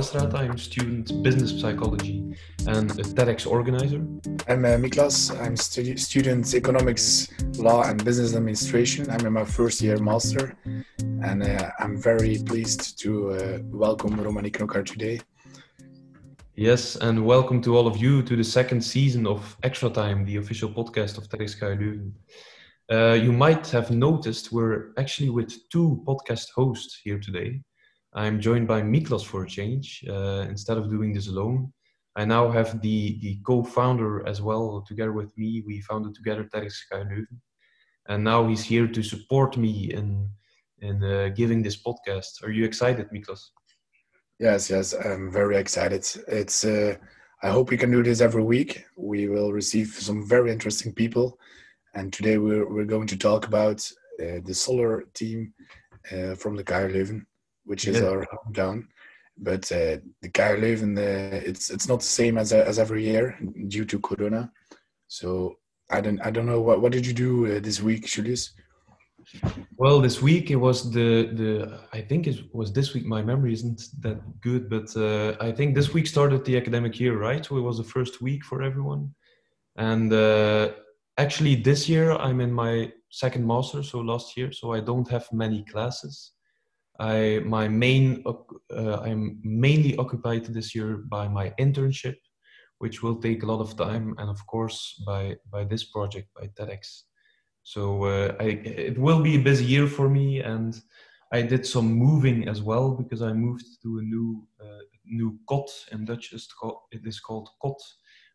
Julius Gelstraat. I'm student business psychology and a TEDx organizer. I'm uh, Miklas. I'm studi- student economics, law, and business administration. I'm in my first year master, and uh, I'm very pleased to uh, welcome Romani Knokar today. Yes, and welcome to all of you to the second season of Extra Time, the official podcast of TEDx KU Uh, you might have noticed we're actually with two podcast hosts here today. I'm joined by Miklos for a change. Uh, instead of doing this alone, I now have the, the co-founder as well together with me. We founded together TEDx KU Leuven. And now he's here to support me in, in uh, giving this podcast. Are you excited, Miklos? Yes, yes, I'm very excited. It's. Uh, I hope we can do this every week. We will receive some very interesting people and today we're, we're going to talk about uh, the solar team uh, from the KU Leuven, which is yeah. our hometown. But uh, the KU Leuven, uh, it's it's not the same as as every year due to Corona. So I don't I don't know what what did you do uh, this week, Julius? Well, this week it was the the I think it was this week. My memory isn't that good, but uh, I think this week started the academic year, right? So it was the first week for everyone, and actually this year i'm in my second master so last year so i don't have many classes i my main uh, i'm mainly occupied this year by my internship which will take a lot of time and of course by by this project by tedx so uh, I, it will be a busy year for me and i did some moving as well because i moved to a new uh, new kot in dutch it is called kot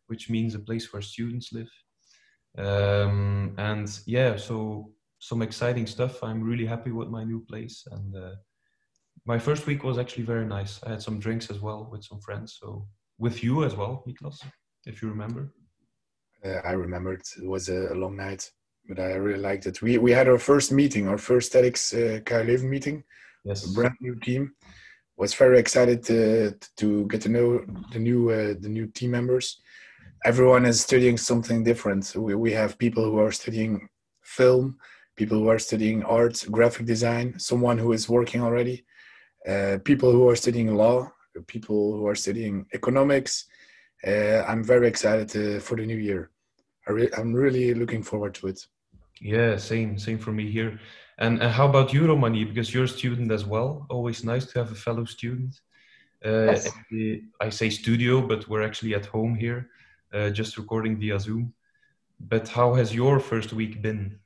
which means a place where students live um, and yeah, so some exciting stuff. I'm really happy with my new place, and uh, my first week was actually very nice. I had some drinks as well with some friends, so with you as well, Niklas, if you remember. Uh, I remembered it was a, long night, but I really liked it. We we had our first meeting, our first TEDx uh, meeting. Yes, a brand new team. Was very excited to, to get to know the new uh, the new team members everyone is studying something different. We, we have people who are studying film, people who are studying art, graphic design, someone who is working already, uh, people who are studying law, people who are studying economics. Uh, I'm very excited uh, for the new year. I re- I'm really looking forward to it. Yeah, same, same for me here. And, and how about you, Romani? Because you're a student as well. Always nice to have a fellow student. Uh, yes. the, I say studio, but we're actually at home here uh, just recording via Zoom. But how has your first week been?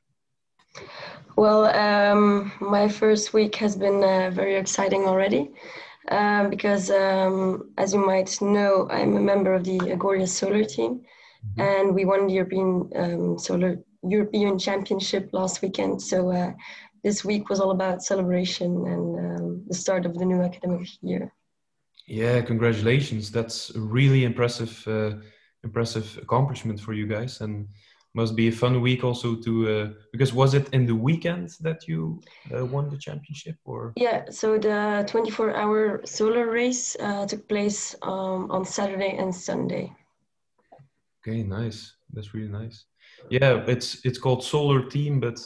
Well, um, my first week has been uh, very exciting already. Um, because, um, as you might know, I'm a member of the Agoria Solar team, mm-hmm. and we won the European um, Solar European Championship last weekend. So uh, this week was all about celebration and um, the start of the new academic year. Yeah, congratulations! That's a really impressive uh, impressive accomplishment for you guys and must be a fun week also to uh, because was it in the weekend that you uh, won the championship or? Yeah so the 24 hour solar race uh, took place um, on saturday and sunday. Okay nice. That's really nice. Yeah it's it's called solar team but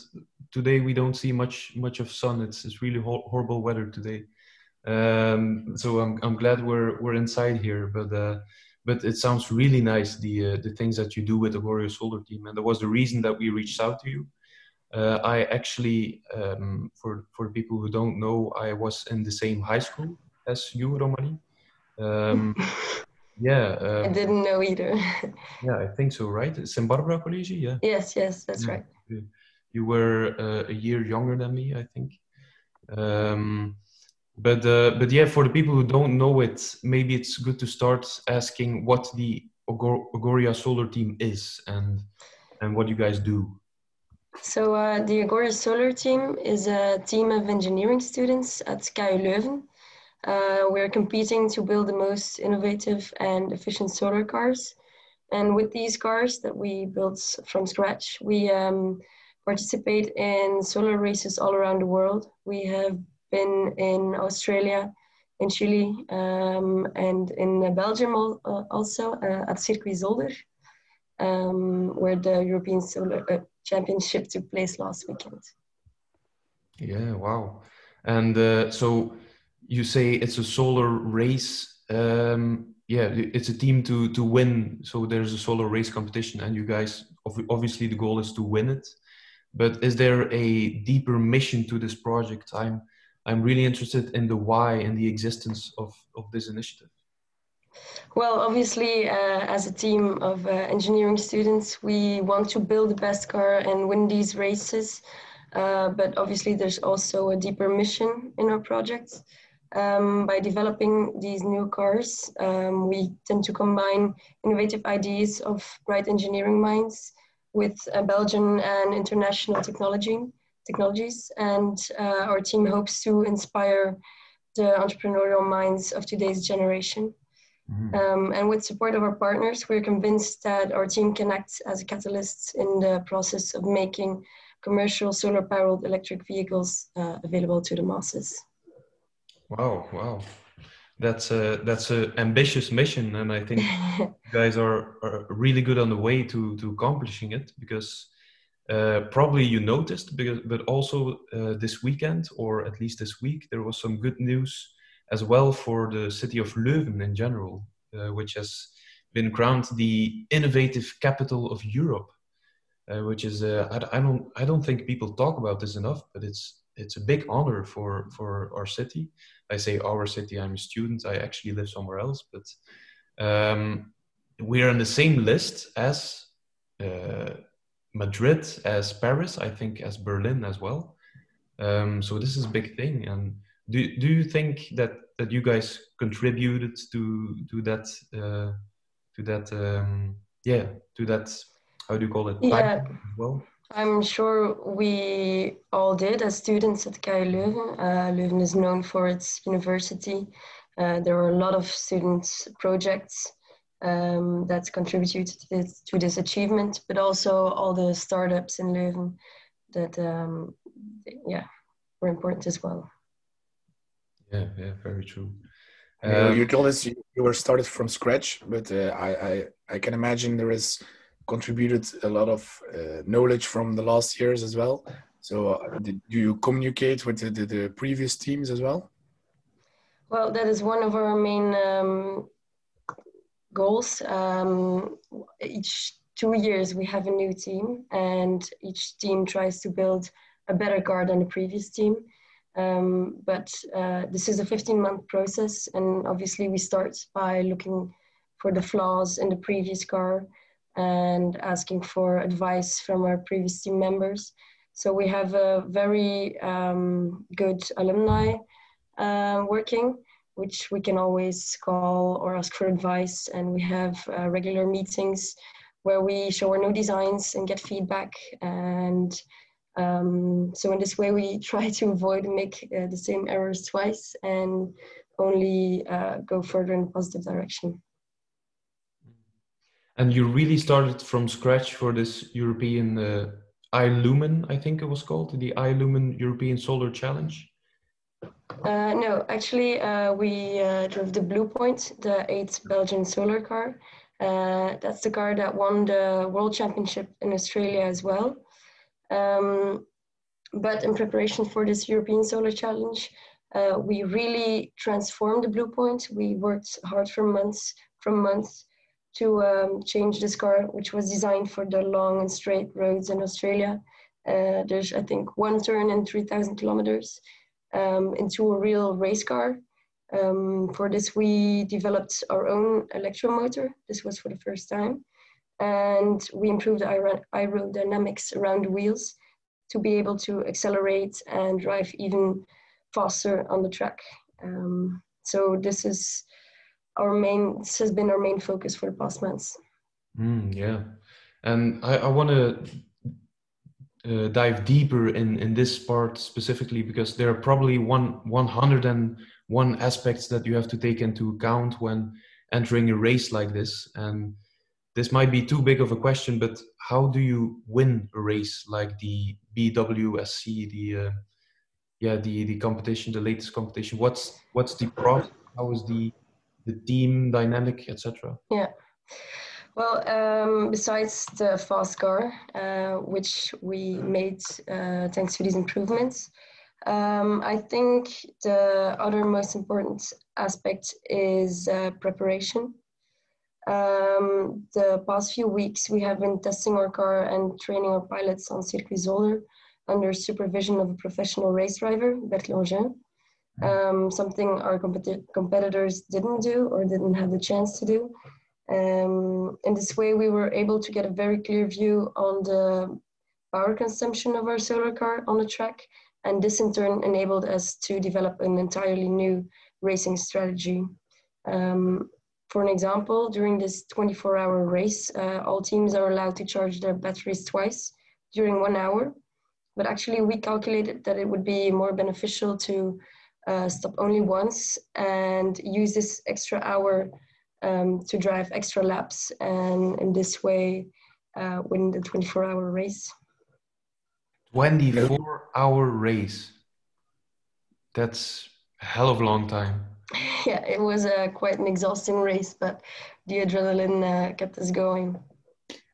today we don't see much much of sun. It's it's really ho- horrible weather today. Um, so I'm, I'm glad we're we're inside here but uh, but it sounds really nice the uh, the things that you do with the Agoria Solar team, and that was the reason that we reached out to you. Uh, I actually, um, for for people who don't know, I was in the same high school as you, Romani. Um, yeah, um, I didn't know either. yeah, I think so, right? St. Barbara College, yeah. Yes, yes, that's yeah. right. You were uh, a year younger than me, I think. Um, but uh, but yeah, for the people who don't know it, maybe it's good to start asking what the Agoria Solar Team is and and what you guys do. So uh, the Agoria Solar Team is a team of engineering students at KU Leuven. Uh, we're competing to build the most innovative and efficient solar cars. And with these cars that we built from scratch, we um, participate in solar races all around the world. We have in Australia, in Chile, um, and in Belgium uh, also uh, at Circuit Zolder, um, where the European Solar uh, Championship took place last weekend. Yeah, wow. And so you say it's a solar race. Um, yeah, it's a team to to win. So there's a solar race competition, and you guys obviously the goal is to win it. But is there a deeper mission to this project? I'm I'm really interested in the why and the existence of of this initiative. Well, obviously, uh, as a team of uh, engineering students, we want to build the best car and win these races. Uh, but obviously, there's also a deeper mission in our project. Um, by developing these new cars, um, we tend to combine innovative ideas of bright engineering minds with Belgian and international technology technologies. And uh, our team hopes to inspire the entrepreneurial minds of today's generation. Mm-hmm. Um, and with support of our partners, we're convinced that our team can act as a catalyst in the process of making commercial solar powered electric vehicles uh, available to the masses. Wow, wow. That's a that's an ambitious mission, and I think you guys are, are really good on the way to to accomplishing it. Because uh, probably you noticed, because but also uh, this weekend or at least this week, there was some good news as well for the city of Leuven in general, uh, which has been crowned the innovative capital of Europe, uh, which is uh, I, I, don't I don't think people talk about this enough, but it's it's a big honor for for our city. I say our city. I'm a student. I actually live somewhere else, but um, we are on the same list as Madrid, as Paris. I think as Berlin as well. Um, so this is a big thing, and do do you think that that you guys contributed to to that uh, to that um, yeah to that how do you call it yeah well I'm sure we all did as students at KU Leuven. Uh, Leuven is known for its university. Uh, there were a lot of students' projects um, that contributed to this, to this, achievement, but also all the startups in Leuven that, um, yeah, were important as well. Yeah, yeah, very true. Um, you told us you, you, were started from scratch, but uh, I, I, I can imagine there is contributed a lot of uh, knowledge from the last years as well. So, uh, did, do you communicate with the, the, the, previous teams as well? Well, that is one of our main um, goals. Um, each two years, we have a new team, and each team tries to build a better car than the previous team. Um, but uh, this is a 15 month process, and obviously, we start by looking for the flaws in the previous car and asking for advice from our previous team members. So we have a very um, good alumni uh, working, which we can always call or ask for advice. And we have uh, regular meetings where we show our new designs and get feedback. And um, so in this way, we try to avoid make uh, the same errors twice and only uh, go further in a positive direction. And you really started from scratch for this European uh, iLumen, I think it was called, the iLumen European Solar Challenge? Uh, no, actually, uh, we uh, drove the Blue Point, the eighth Belgian solar car. Uh, that's the car that won the World Championship in Australia as well. Um, but in preparation for this European Solar Challenge, uh, we really transformed the Blue Point. We worked hard for months, from months, to um, change this car, which was designed for the long and straight roads in Australia. Uh, there's, I think, one turn in 3,000 kilometers um, into a real race car. Um, for this, we developed our own electromotor. This was for the first time. And we improved the aerodynamics around the wheels to be able to accelerate and drive even faster on the track. Um, so this is our main this has been our main focus for the past months mm, yeah and i, I want to uh, dive deeper in in this part specifically because there are probably one 101 aspects that you have to take into account when entering a race like this and this might be too big of a question but how do you win a race like the bwsc the uh, yeah the the competition the latest competition what's what's the process how is the the team dynamic, etc. Yeah. Well, um, besides the fast car, uh, which we made uh, thanks to these improvements, Um, I think the other most important aspect is uh, preparation. Um, the past few weeks, we have been testing our car and training our pilots on Circuit Zolder under supervision of a professional race driver, Bert Longin. Um, something our competi- competitors didn't do or didn't have the chance to do. Um, in this way, we were able to get a very clear view on the power consumption of our solar car on the track, and this in turn enabled us to develop an entirely new racing strategy. Um, for an example, during this 24 hour race, uh, all teams are allowed to charge their batteries twice during one hour. But actually, we calculated that it would be more beneficial to uh, stop only once and use this extra hour um, to drive extra laps and in this way uh, win the 24 hour race. 24 hour race. That's a hell of a long time. Yeah, it was uh, quite an exhausting race, but the adrenaline uh, kept us going.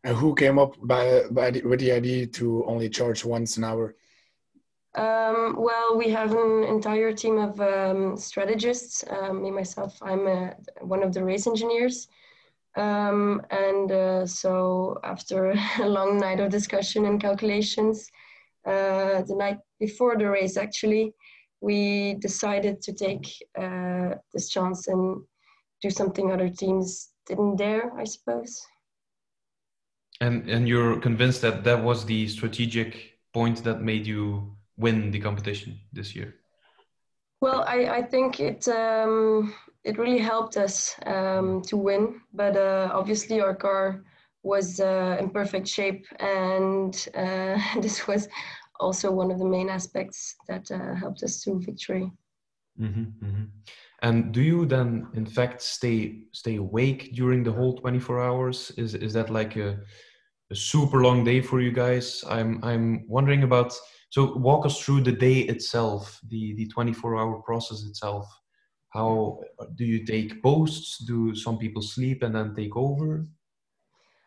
And who came up by, by the, with the idea to only charge once an hour? Um, well, we have an entire team of um, strategists. Um, me, myself, I'm a, one of the race engineers. Um, and uh, so, after a long night of discussion and calculations, uh, the night before the race, actually, we decided to take uh, this chance and do something other teams didn't dare, I suppose. And and you're convinced that that was the strategic point that made you win the competition this year? Well, I, I think it um, it really helped us um, to win, but uh, obviously our car was uh, in perfect shape, and uh, this was also one of the main aspects that uh, helped us to victory. Mm-hmm, mm-hmm. And do you then, in fact, stay stay awake during the whole twenty four hours? Is is that like a, a super long day for you guys? I'm I'm wondering about so walk us through the day itself, the the 24 hour process itself. How do you take posts? Do some people sleep and then take over?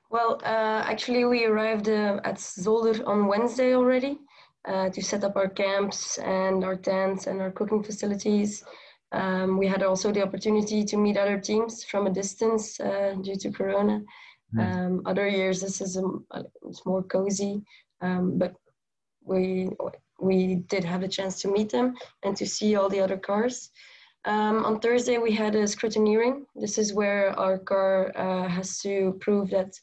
Well, uh, actually, we arrived uh, at Zolder on Wednesday already uh, to set up our camps and our tents and our cooking facilities. Um, we had also the opportunity to meet other teams from a distance uh, due to Corona. Mm. Um, other years, this is a, it's more cozy, um, but we we did have a chance to meet them and to see all the other cars. Um, on Thursday, we had a scrutineering. This is where our car uh, has to prove that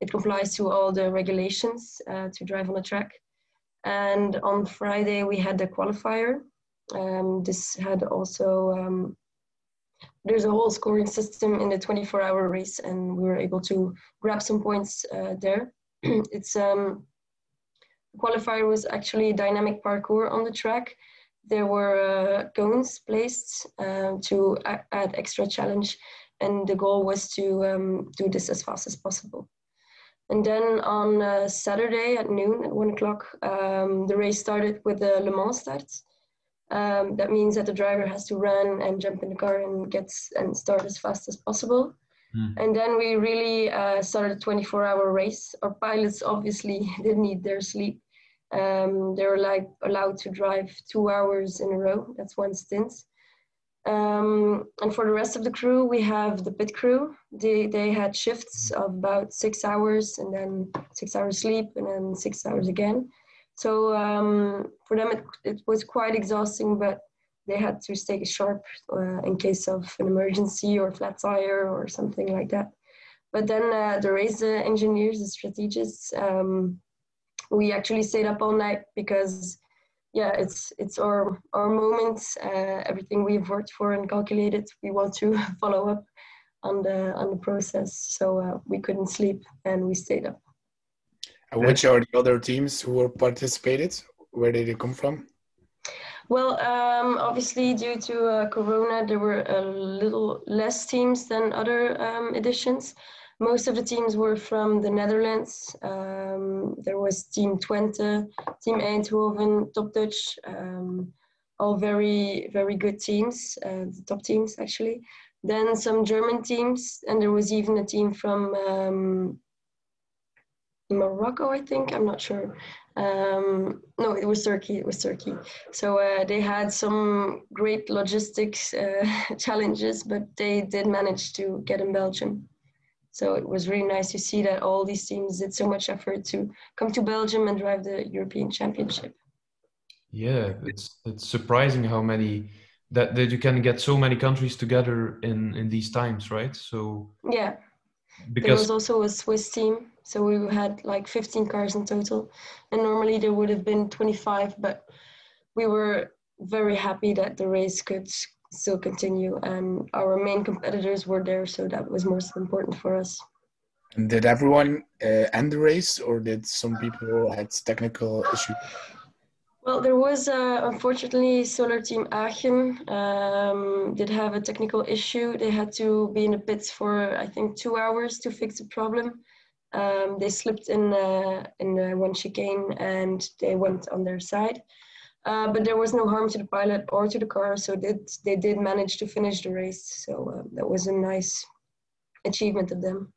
it complies to all the regulations uh, to drive on the track. And on Friday, we had the qualifier. Um, this had also, um, there's a whole scoring system in the 24 hour race, and we were able to grab some points uh, there. it's um, qualifier was actually dynamic parkour on the track. There were uh, cones placed uh, to add extra challenge, and the goal was to um, do this as fast as possible. And then on uh, Saturday at noon, at one o'clock, um, the race started with the Le Mans start. Um, that means that the driver has to run and jump in the car and get and start as fast as possible. Mm. And then we really uh, started a 24-hour race. Our pilots obviously didn't need their sleep, um, they were like allowed to drive two hours in a row. That's one stint. Um, and for the rest of the crew, we have the pit crew. They, they had shifts of about six hours and then six hours sleep and then six hours again. So um, for them, it, it was quite exhausting, but they had to stay sharp uh, in case of an emergency or flat tire or something like that. But then uh, the race engineers, the strategists, um, we actually stayed up all night because yeah it's it's our our moment. uh, everything we've worked for and calculated. We want to follow up on the on the process. So uh, we couldn't sleep and we stayed up. And which are the other teams who were participated? Where did they come from? Well um, obviously due to uh, corona there were a little less teams than other um, editions most of the teams were from the Netherlands. Um, there was Team Twente, Team Eindhoven, Top Dutch, um, all very, very good teams, uh, the top teams actually. Then some German teams, and there was even a team from um, Morocco, I think. I'm not sure. Um, no, it was Turkey. It was Turkey. So uh, they had some great logistics uh, challenges, but they did manage to get in Belgium. So it was really nice to see that all these teams did so much effort to come to Belgium and drive the European Championship. Yeah, it's it's surprising how many that that you can get so many countries together in in these times, right? So yeah, because there was also a Swiss team, so we had like 15 cars in total, and normally there would have been 25, but we were very happy that the race could still continue, and our main competitors were there, so that was most important for us. And did everyone uh, end the race, or did some people had technical issues? Well, there was uh, unfortunately Solar Team Aachen um, did have a technical issue. They had to be in the pits for I think two hours to fix the problem. Um, they slipped in uh, in uh, one chicane and they went on their side. Uh, but there was no harm to the pilot or to the car, so did, they did manage to finish the race. So uh, that was a nice achievement of them.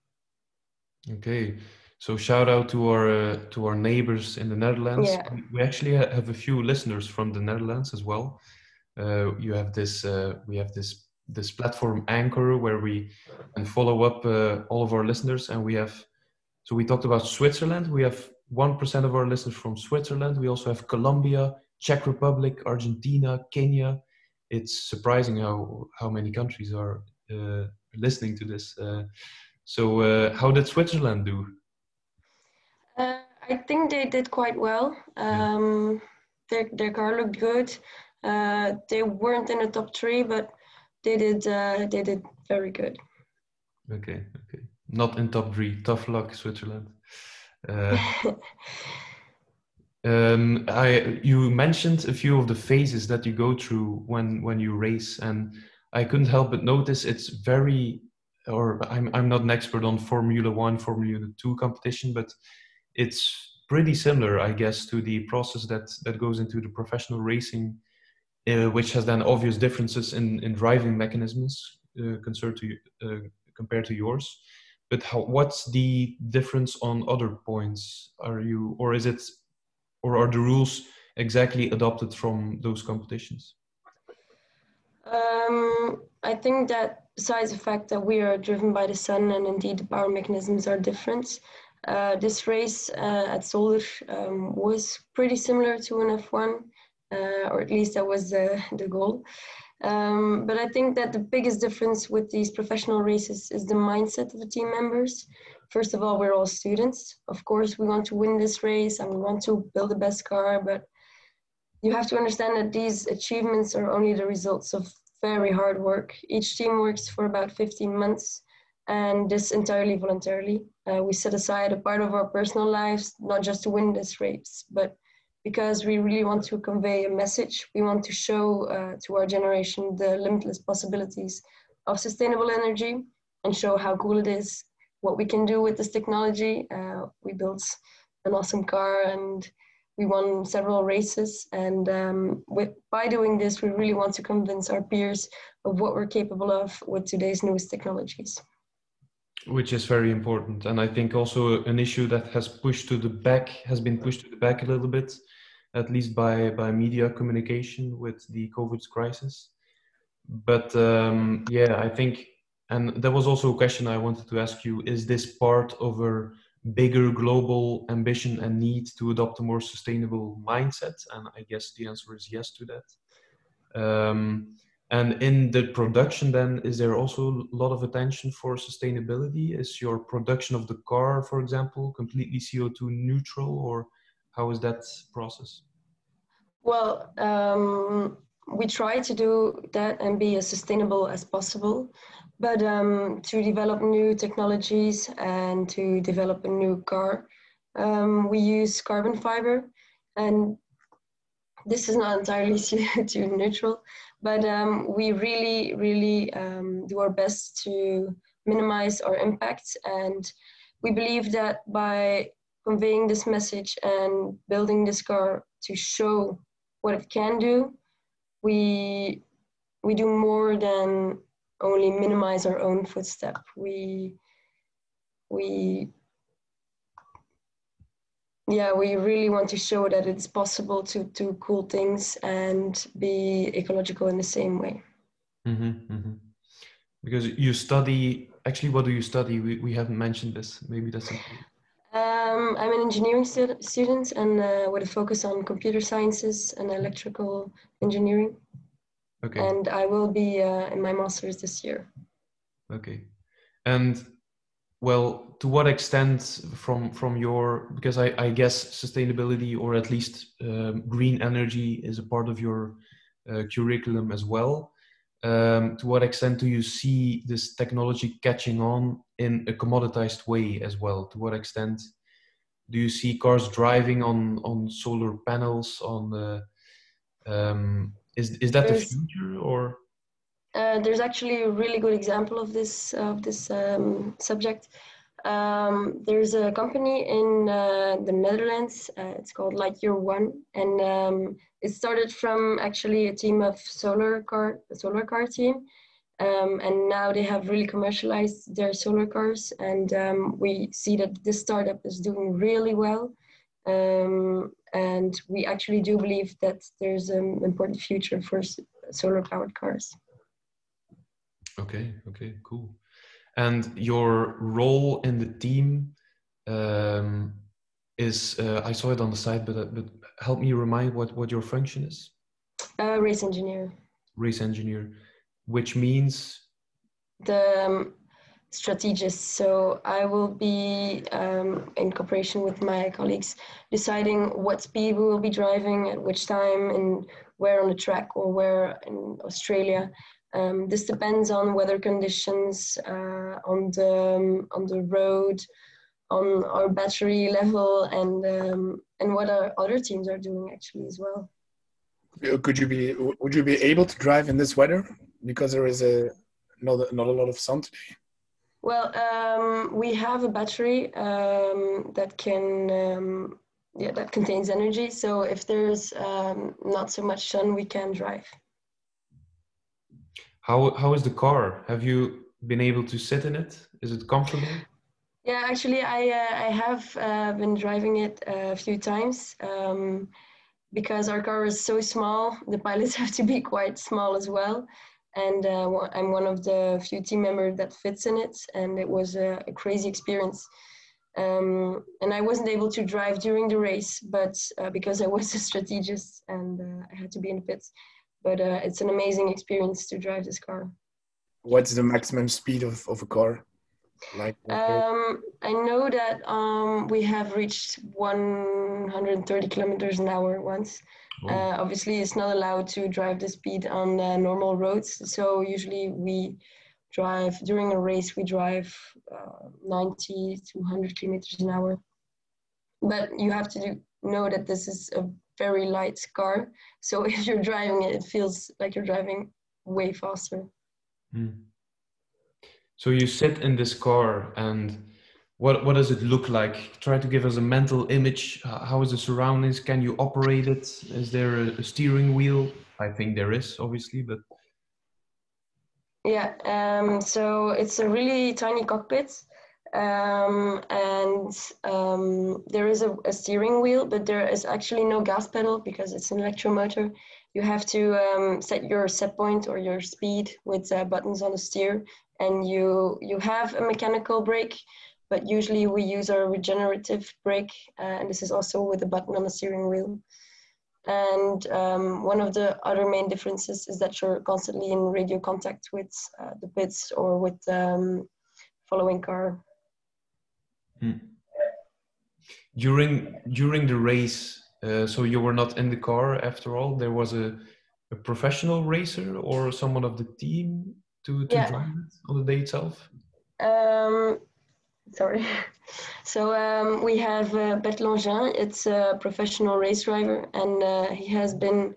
Okay, so shout out to our uh, to our neighbors in the Netherlands. Yeah. We actually have a few listeners from the Netherlands as well. Uh, you have this uh, we have this this platform Anchor where we can follow up uh, all of our listeners, and we have. So we talked about Switzerland. We have one percent of our listeners from Switzerland. We also have Colombia, Czech Republic, Argentina, Kenya. It's surprising how how many countries are uh, listening to this. Uh, so how did Switzerland do? Uh, I think they did quite well. Um, their their car looked good. Uh, they weren't in the top three, but they did uh, they did very good. Okay, okay. Not in top three. Tough luck, Switzerland. Um, I you mentioned a few of the phases that you go through when when you race, and I couldn't help but notice it's very. Or I'm I'm not an expert on Formula One, Formula Two competition, but it's pretty similar, I guess, to the process that that goes into the professional racing, uh, which has then obvious differences in in driving mechanisms uh, compared to uh, compared to yours. But how, what's the difference on other points? Are you, or is it, or are the rules exactly adopted from those competitions? Um, I think that besides the fact that we are driven by the sun and indeed the power mechanisms are different, uh, this race uh, at Zolder um, was pretty similar to an F1, uh, or at least that was the, the goal. Um, but I think that the biggest difference with these professional races is the mindset of the team members. First of all, we're all students. Of course, we want to win this race and we want to build the best car, but you have to understand that these achievements are only the results of very hard work. Each team works for about 15 months and this entirely voluntarily. Uh, we set aside a part of our personal lives, not just to win this race, but because we really want to convey a message. We want to show uh, to our generation the limitless possibilities of sustainable energy and show how cool it is, what we can do with this technology. Uh, we built an awesome car and we won several races. And um, with, by doing this, we really want to convince our peers of what we're capable of with today's newest technologies which is very important and i think also an issue that has pushed to the back has been pushed to the back a little bit at least by by media communication with the covid crisis but um, yeah i think and there was also a question i wanted to ask you is this part of a bigger global ambition and need to adopt a more sustainable mindset and i guess the answer is yes to that um, and in the production, then, is there also a lot of attention for sustainability? Is your production of the car, for example, completely CO2 neutral, or how is that process? Well, um, we try to do that and be as sustainable as possible. But um, to develop new technologies and to develop a new car, um, we use carbon fiber. And this is not entirely CO2 neutral, but um, we really, really um, do our best to minimize our impact. And we believe that by conveying this message and building this car to show what it can do, we we do more than only minimize our own footstep. We we yeah, we really want to show that it's possible to do cool things and be ecological in the same way. Mm-hmm, mm-hmm. Because you study, actually, what do you study? We, we haven't mentioned this. Maybe that's important. Um, I'm an engineering stu- student and uh, with a focus on computer sciences and electrical engineering. Okay. And I will be uh, in my master's this year. Okay. And well, to what extent from from your because I, I guess sustainability or at least um, green energy is a part of your uh, curriculum as well. Um, to what extent do you see this technology catching on in a commoditized way as well? To what extent do you see cars driving on on solar panels? On the um, is is that There's- the future or? Uh, there's actually a really good example of this of this um, subject. Um, there's a company in uh, the Netherlands. Uh, it's called Lightyear One, and um, it started from actually a team of solar car, a solar car team, um, and now they have really commercialized their solar cars. And um, we see that this startup is doing really well. Um, and we actually do believe that there's an important future for solar powered cars. Okay, okay, cool. And your role in the team um, is, uh, I saw it on the side, but, uh, but help me remind what, what your function is. Uh, race engineer. Race engineer, which means, the um, strategist. So I will be um, in cooperation with my colleagues deciding what speed we will be driving at which time and where on the track or where in Australia. Um, this depends on weather conditions, uh, on the um, on the road, on our battery level, and um, and what our other teams are doing actually as well. Could you be? Would you be able to drive in this weather because there is a not a, not a lot of sun today? Well, um, we have a battery um, that can, um, yeah, that contains energy. So if there's um, not so much sun, we can drive. how, how is the car? Have you been able to sit in it? Is it comfortable? Yeah, actually, I uh, I have uh, been driving it a few times um, because our car is so small. The pilots have to be quite small as well, and uh, I'm one of the few team members that fits in it, and it was a, a crazy experience. Um, and I wasn't able to drive during the race, but uh, because I was a strategist and uh, I had to be in the pits. But uh, it's an amazing experience to drive this car. What's the maximum speed of, of a car? Like Um, I know that um, we have reached 130 kilometers an hour once. Oh, Uh, obviously, it's not allowed to drive the speed on uh, normal roads. So usually we drive during a race. We drive uh, 90 to 100 kilometers an hour. But you have to do, know that this is a very light car. So if you're driving it, it feels like you're driving way faster. hmm. So you sit in this car and what, what does it look like? Try to give us a mental image. How is the surroundings? Can you operate it? Is there a, steering wheel? I think there is, obviously, but Yeah, um, so it's a really tiny cockpit, um, and um, there is a, a steering wheel, but there is actually no gas pedal because it's an electromotor. You have to um, set your set point or your speed with uh, buttons on the steer, and you you have a mechanical brake, but usually we use our regenerative brake, uh, and this is also with a button on the steering wheel. And um, one of the other main differences is that you're constantly in radio contact with uh, the pits or with um, following car. during during the race, uh, so you were not in the car after all. There was a, a professional racer or someone of the team to, to Yeah. drive it on the day itself. Um, sorry. So um, we have uh, Bert Longin. It's a professional race driver, and uh, he has been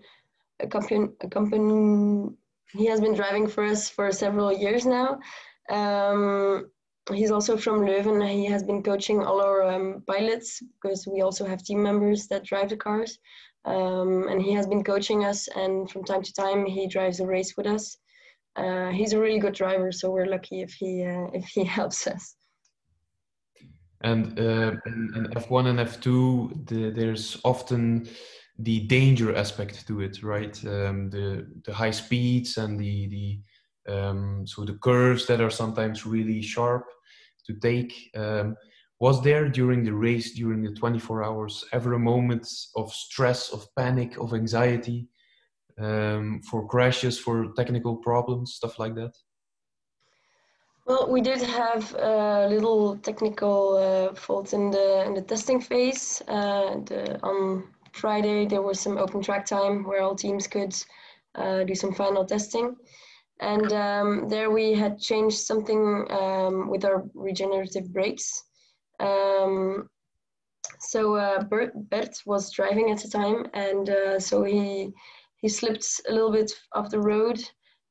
accompany, accompany, he has been driving for us for several years now. Um, he's also from Leuven. He has been coaching all our um, pilots because we also have team members that drive the cars. Um, and he has been coaching us, and from time to time he drives a race with us. Uh, he's a really good driver, so we're lucky if he uh, if he helps us. And uh, in, in, F1 and F2, the, there's often the danger aspect to it, right? Um, the the high speeds and the the um, so the curves that are sometimes really sharp to take. Um, was there during the race, during the 24 hours, ever a moment of stress, of panic, of anxiety um, for crashes, for technical problems, stuff like that? Well, we did have a little technical uh, fault in the in the testing phase. Uh, the, on Friday, there was some open track time where all teams could uh, do some final testing. And um, there we had changed something um, with our regenerative brakes. Um, so uh, Bert, Bert, was driving at the time, and uh, so he he slipped a little bit off the road.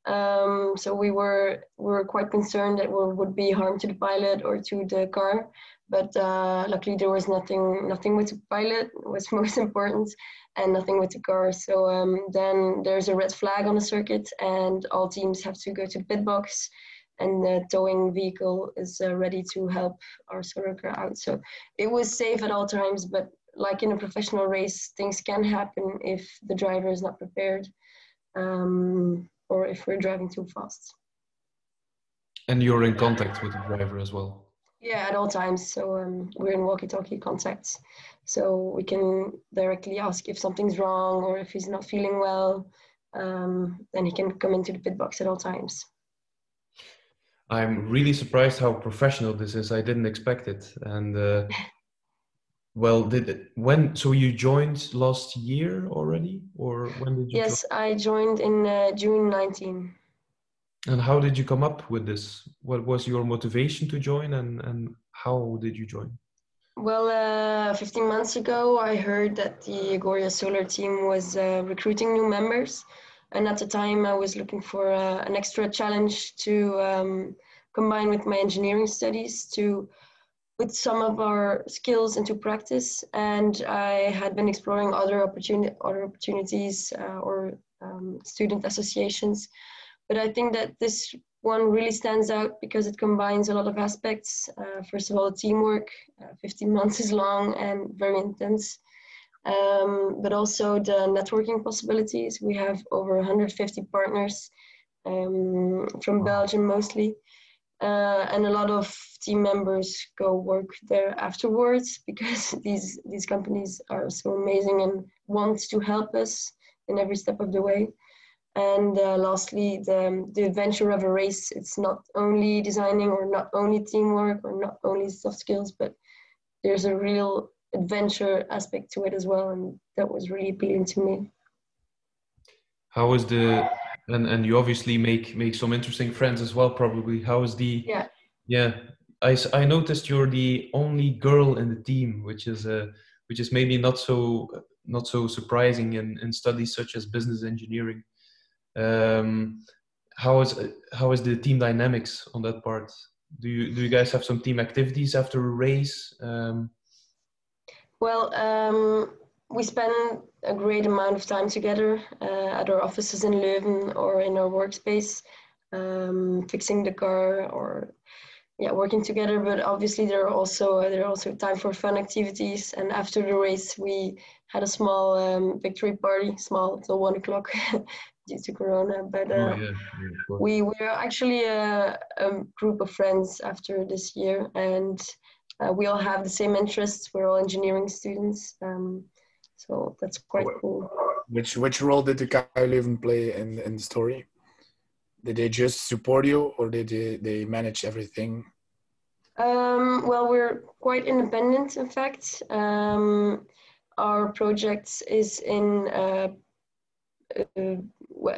Um, so we were we were quite concerned that there would be harm to the pilot or to the car but uh, luckily there was nothing nothing with the pilot was most important and nothing with the car. So um, then there's a red flag on the circuit and all teams have to go to pit box and the towing vehicle is uh, ready to help our car out. So it was safe at all times but like in a professional race things can happen if the driver is not prepared. Um, or if we're driving too fast and you're in contact with the driver as well yeah, at all times. So um, we're in walkie-talkie contacts, so we can directly ask if something's wrong or if he's not feeling well. Um, then he can come into the pit box at all times. I'm really surprised how professional this is. I didn't expect it, and uh, well, did it, when? So you joined last year already, or when did you? Yes, join? I joined in uh, June 19. And how did you come up with this? What was your motivation to join and, and how did you join? Well, uh, 15 months ago, I heard that the Agoria Solar team was uh, recruiting new members. And at the time, I was looking for uh, an extra challenge to um, combine with my engineering studies to put some of our skills into practice. And I had been exploring other, opportuni- other opportunities uh, or um, student associations but I think that this one really stands out because it combines a lot of aspects. Uh, first of all, teamwork. Uh, 15 months is long and very intense. Um, but also the networking possibilities. We have over 150 partners um, from Belgium mostly. Uh, and a lot of team members go work there afterwards because these these companies are so amazing and want to help us in every step of the way. And uh, lastly, the, the adventure of a race. It's not only designing or not only teamwork or not only soft skills, but there's a real adventure aspect to it as well. And that was really appealing to me. How is the, and, and you obviously make, make some interesting friends as well, probably. How is the, yeah, yeah. I, I noticed you're the only girl in the team, which is a, uh, which is maybe not so not so surprising in, in studies such as business engineering. Um, how is how is the team dynamics on that part? Do you do you guys have some team activities after a race? Um, well, um, we spend a great amount of time together uh, at our offices in Leuven or in our workspace, um, fixing the car or yeah, working together. But obviously, there are also uh, there are also time for fun activities. And after the race, we had a small um, victory party, small till one o'clock, due to Corona. But uh, oh, yeah. Yeah, we were actually a, a, group of friends after this year, and uh, we all have the same interests. We're all engineering students, um, so that's quite cool. Which which role did the KU Leuven play in in the story? Did they just support you, or did they, they manage everything? Um, well, we're quite independent, in fact. Um, our project is in uh, uh,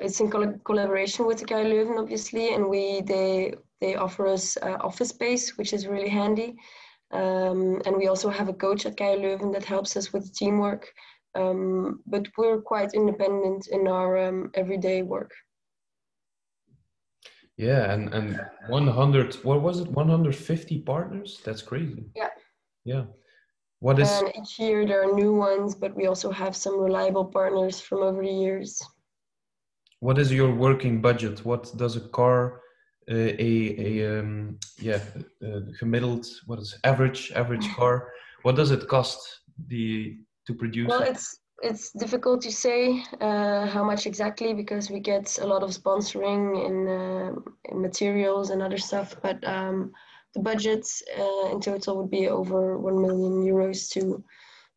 it's in collaboration with the KU Leuven, obviously, and we they they offer us uh, office space, which is really handy. Um, and we also have a coach at KU Leuven that helps us with teamwork. Um, but we're quite independent in our um, everyday work. Yeah, and and 100. What was it? 150 partners. That's crazy. Yeah. Yeah. What is? And each year there are new ones, but we also have some reliable partners from over the years what is your working budget? What does a car a a um, yeah uh, gemiddeld what is average average car what does it cost the to produce well it's it's difficult to say uh, how much exactly because we get a lot of sponsoring in, uh, in materials and other stuff but um, the budget uh, in total would be over 1 million euros to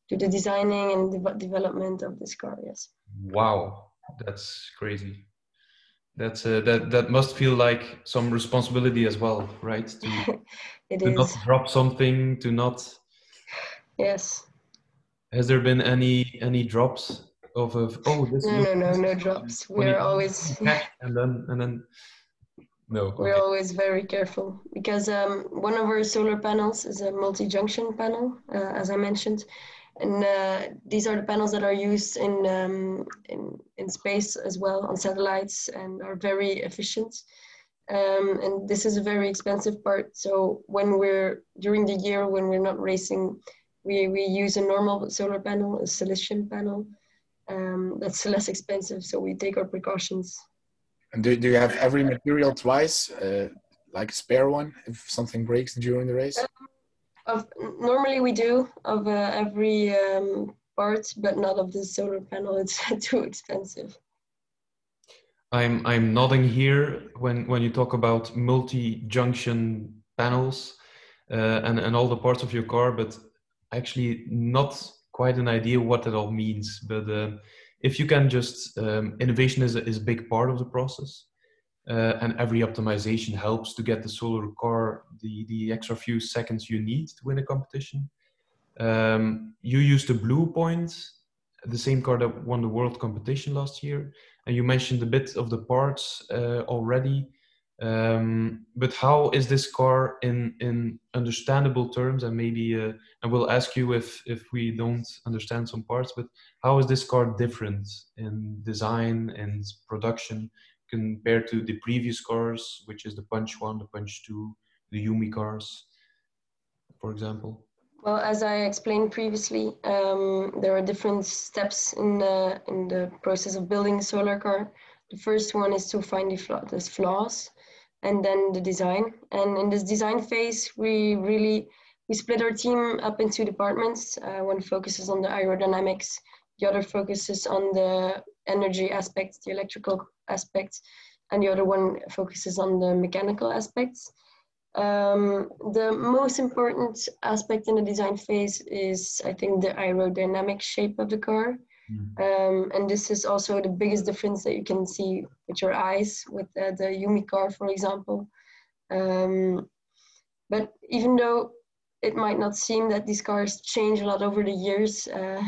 do the designing and de- development of this car yes. Wow that's crazy. That's uh, that that must feel like some responsibility as well right? To, it to is. not drop something to not yes has there been any any drops of, of oh this no no no no drops we're always and then and then no We're okay. always very careful because um, one of our solar panels is a multi-junction panel, uh, as I mentioned, and uh, these are the panels that are used in, um, in in space as well on satellites and are very efficient. Um, and this is a very expensive part. So when we're during the year when we're not racing, we we use a normal solar panel, a silicium panel. Um, that's less expensive, so we take our precautions. And do, do you have every material twice, uh, like a spare one, if something breaks during the race? Of normally we do of uh, every um, part, but not of the solar panel. It's too expensive. I'm I'm nodding here when when you talk about multi-junction panels uh, and and all the parts of your car, but actually not quite an idea what that all means. But uh, if you can just um, innovation is a, is a big part of the process, uh, and every optimization helps to get the solar car the the extra few seconds you need to win a competition. Um, you used the Blue Point, the same car that won the world competition last year and you mentioned a bit of the parts uh, already um, but how is this car in in understandable terms? And maybe uh, we'll ask you if if we don't understand some parts but how is this car different in design and production compared to the previous cars which is the punch one the punch two the Umicars for example? Well, as I explained previously, um, there are different steps in the in the process of building a solar car. The first one is to find the the flaws, and then the design. And in this design phase, we really we split our team up into departments. Uh, one focuses on the aerodynamics, the other focuses on the energy aspects, the electrical aspects, and the other one focuses on the mechanical aspects. Um, the most important aspect in the design phase is, I think, the aerodynamic shape of the car. Mm. Um, and this is also the biggest difference that you can see with your eyes with uh, the Umicar, for example. Um, but even though it might not seem that these cars change a lot over the years, uh,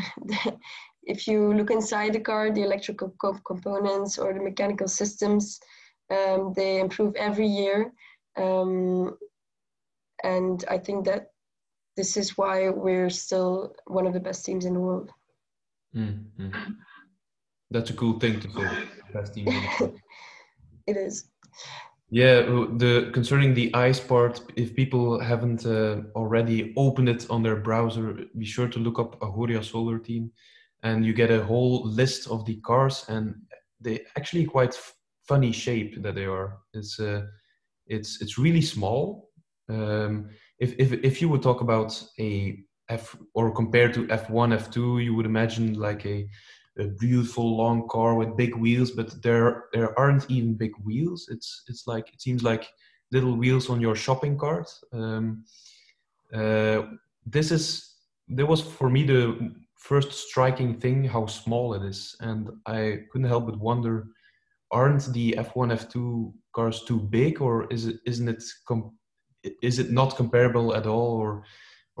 if you look inside the car, the electrical co- components or the mechanical systems, um, they improve every year. Um, and I think that this is why we're still one of the best teams in the world. Mm, mm. That's a cool thing to say. Best team in the world. It is. Yeah, the concerning the ice part, if people haven't uh, already opened it on their browser, be sure to look up Agoria Solar Team, and you get a whole list of the cars, and they actually quite f- funny shape that they are. It's uh, it's it's really small. Um, if if if you would talk about a F or compared to F1, F2, you would imagine like a a beautiful long car with big wheels, but there there aren't even big wheels. It's it's like it seems like little wheels on your shopping cart. Um, uh, this is there was for me the first striking thing how small it is, and I couldn't help but wonder: aren't the F1, F2 cars too big, or is it isn't it com- is it not comparable at all, or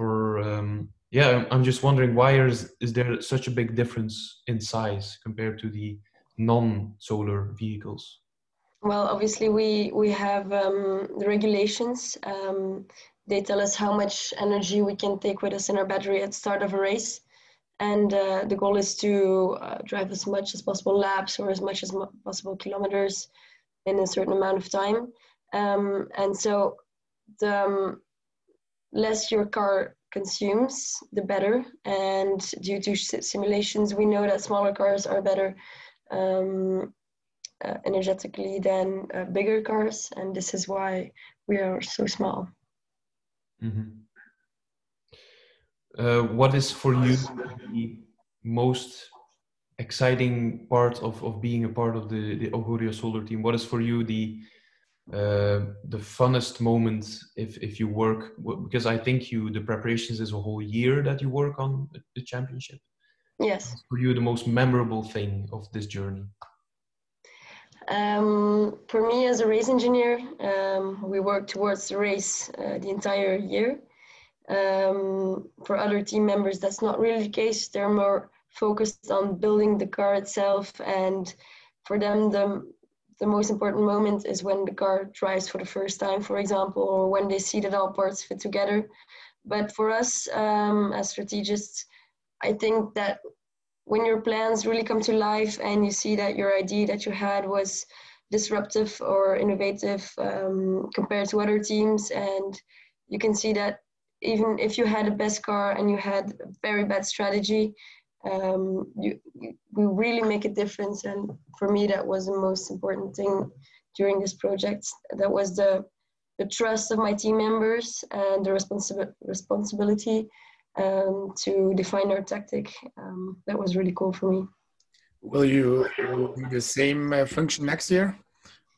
or um, yeah, I'm- just wondering why is is there such a big difference in size compared to the non-solar vehicles? Well, obviously, we we have um, the regulations. Um, they tell us how much energy we can take with us in our battery at start of a race, and uh, the goal is to uh, drive as much as possible laps or as much as mo- possible kilometers in a certain amount of time. Um, and so, the um, less your car consumes, the better. And due to simulations, we know that smaller cars are better. Um, uh, energetically than uh, bigger cars, and this is why we are so small. Mm-hmm. Uh, what is for you the most exciting part of, of being a part of the, the Agoria Solar team? What is for you the uh, the funnest moment if, if you work? Because I think you the preparations is a whole year that you work on the championship. Yes. For you, the most memorable thing of this journey? Um, for me, as a race engineer, um, we work towards the race uh, the entire year. Um, for other team members, that's not really the case. They're more focused on building the car itself, and for them, the the most important moment is when the car drives for the first time, for example, or when they see that all parts fit together. But for us um, as strategists, I think that when your plans really come to life and you see that your idea that you had was disruptive or innovative um, compared to other teams, and you can see that even if you had a best car and you had a very bad strategy, um, you, you we really make a difference. And for me, that was the most important thing during this project. That was the the trust of my team members and the responsi- responsibility um, to define our tactic. Um, that was really cool for me. Will you, will do the same uh, function next year,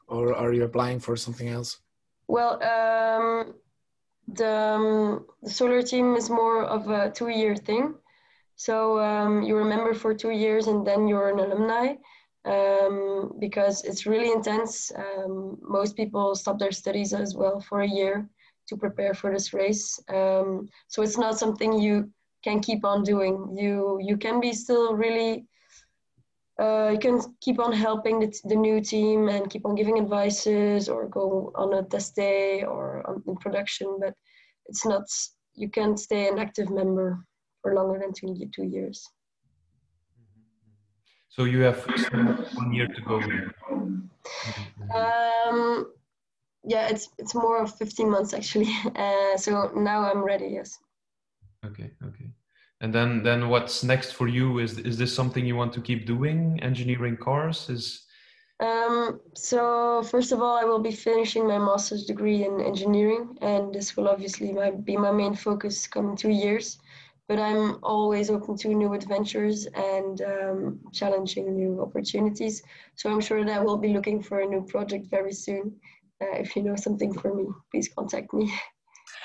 or are you applying for something else? Well, um, the, um, the solar team is more of a two-year thing. So um, you remember for two years and then you're an alumni um, because it's really intense. Um, most people stop their studies as well for a year to prepare for this race. Um, so it's not something you can keep on doing. You you can be still really. Uh, you can keep on helping the, the new team and keep on giving advices or go on a test day or on, in production, but it's not. You can't stay an active member for longer than two, two years. So you have one year to go. Um, yeah, it's it's more of 15 months actually. Uh, so now I'm ready. Yes. Okay. Okay. And then then what's next for you? Is is this something you want to keep doing? Engineering cars is. Um, so first of all, I will be finishing my master's degree in engineering, and this will obviously my, be my main focus coming two years. But I'm always open to new adventures and um, challenging new opportunities. So I'm sure that I will be looking for a new project very soon. Uh, if you know something for me, please contact me.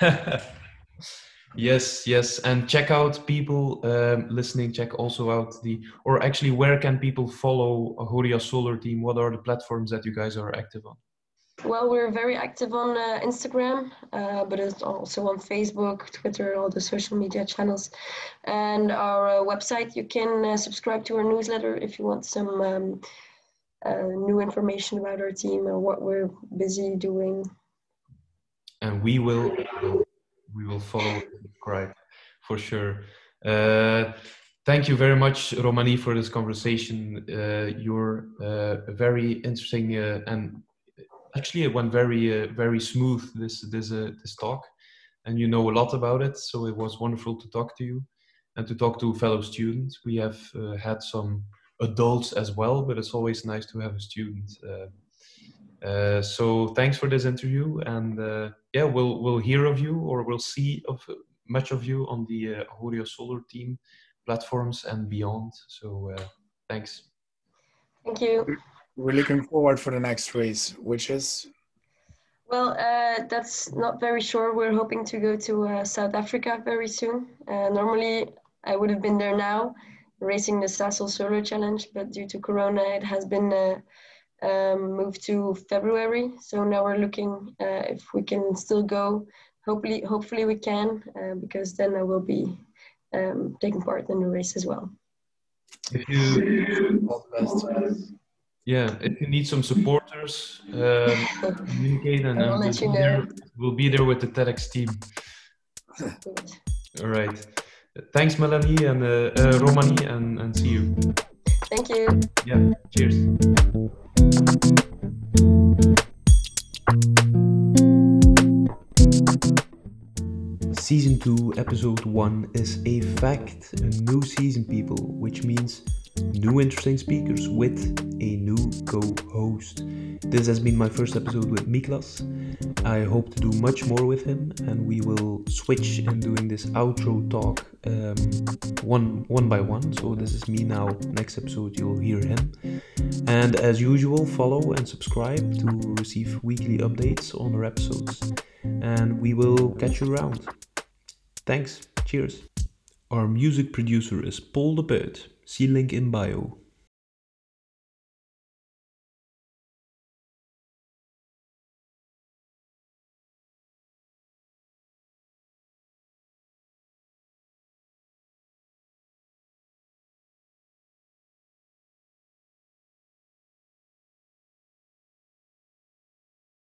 yes, yes, and check out people um, listening. Check also out the, or actually, where can people follow Agoria Solar Team? What are the platforms that you guys are active on? Well, we're very active on uh, Instagram, uh, but it's also on Facebook, Twitter, all the social media channels, and our uh, website. You can uh, subscribe to our newsletter if you want some. Um, uh, new information about our team and what we're busy doing. And we will we will follow subscribe for sure. Uh, thank you very much, Romani, for this conversation. You're very interesting and actually it went very uh, very smooth this this this talk, and you know a lot about it. So it was wonderful to talk to you and to talk to fellow students. We have had some adults as well, but it's always nice to have a student. Uh, uh, so thanks for this interview, and uh, yeah, we'll we'll hear of you or we'll see of much of you on the uh, Agoria Solar Team platforms and beyond. So uh, thanks. Thank you. We're looking forward for the next race, which is. Well, uh, that's not very sure. We're hoping to go to uh, South Africa very soon. normally, I would have been there now, racing the Sasol Solar Challenge, but due to Corona, it has been uh, um, moved to February. So now we're looking uh, if we can still go. Hopefully, hopefully we can, uh, because then I will be um, taking part in the race as well. If you, yeah, if you need some supporters, um, communicate and I will let you know. There, we'll be there with the TEDx team. All right. Thanks, Melanie and uh, uh, Romani, and, and see you. Thank you. Yeah, cheers. Season 2, Episode 1 is a fact, a new season, people, which means new interesting speakers with a new co host. This has been my first episode with Miklas. I hope to do much more with him, and we will switch in doing this outro talk um, one one by one. So this is me now. Next episode you'll hear him. And as usual, follow and subscribe to receive weekly updates on our episodes. And we will catch you around. Thanks. Cheers. Our music producer is Paul de Peut. See link in bio.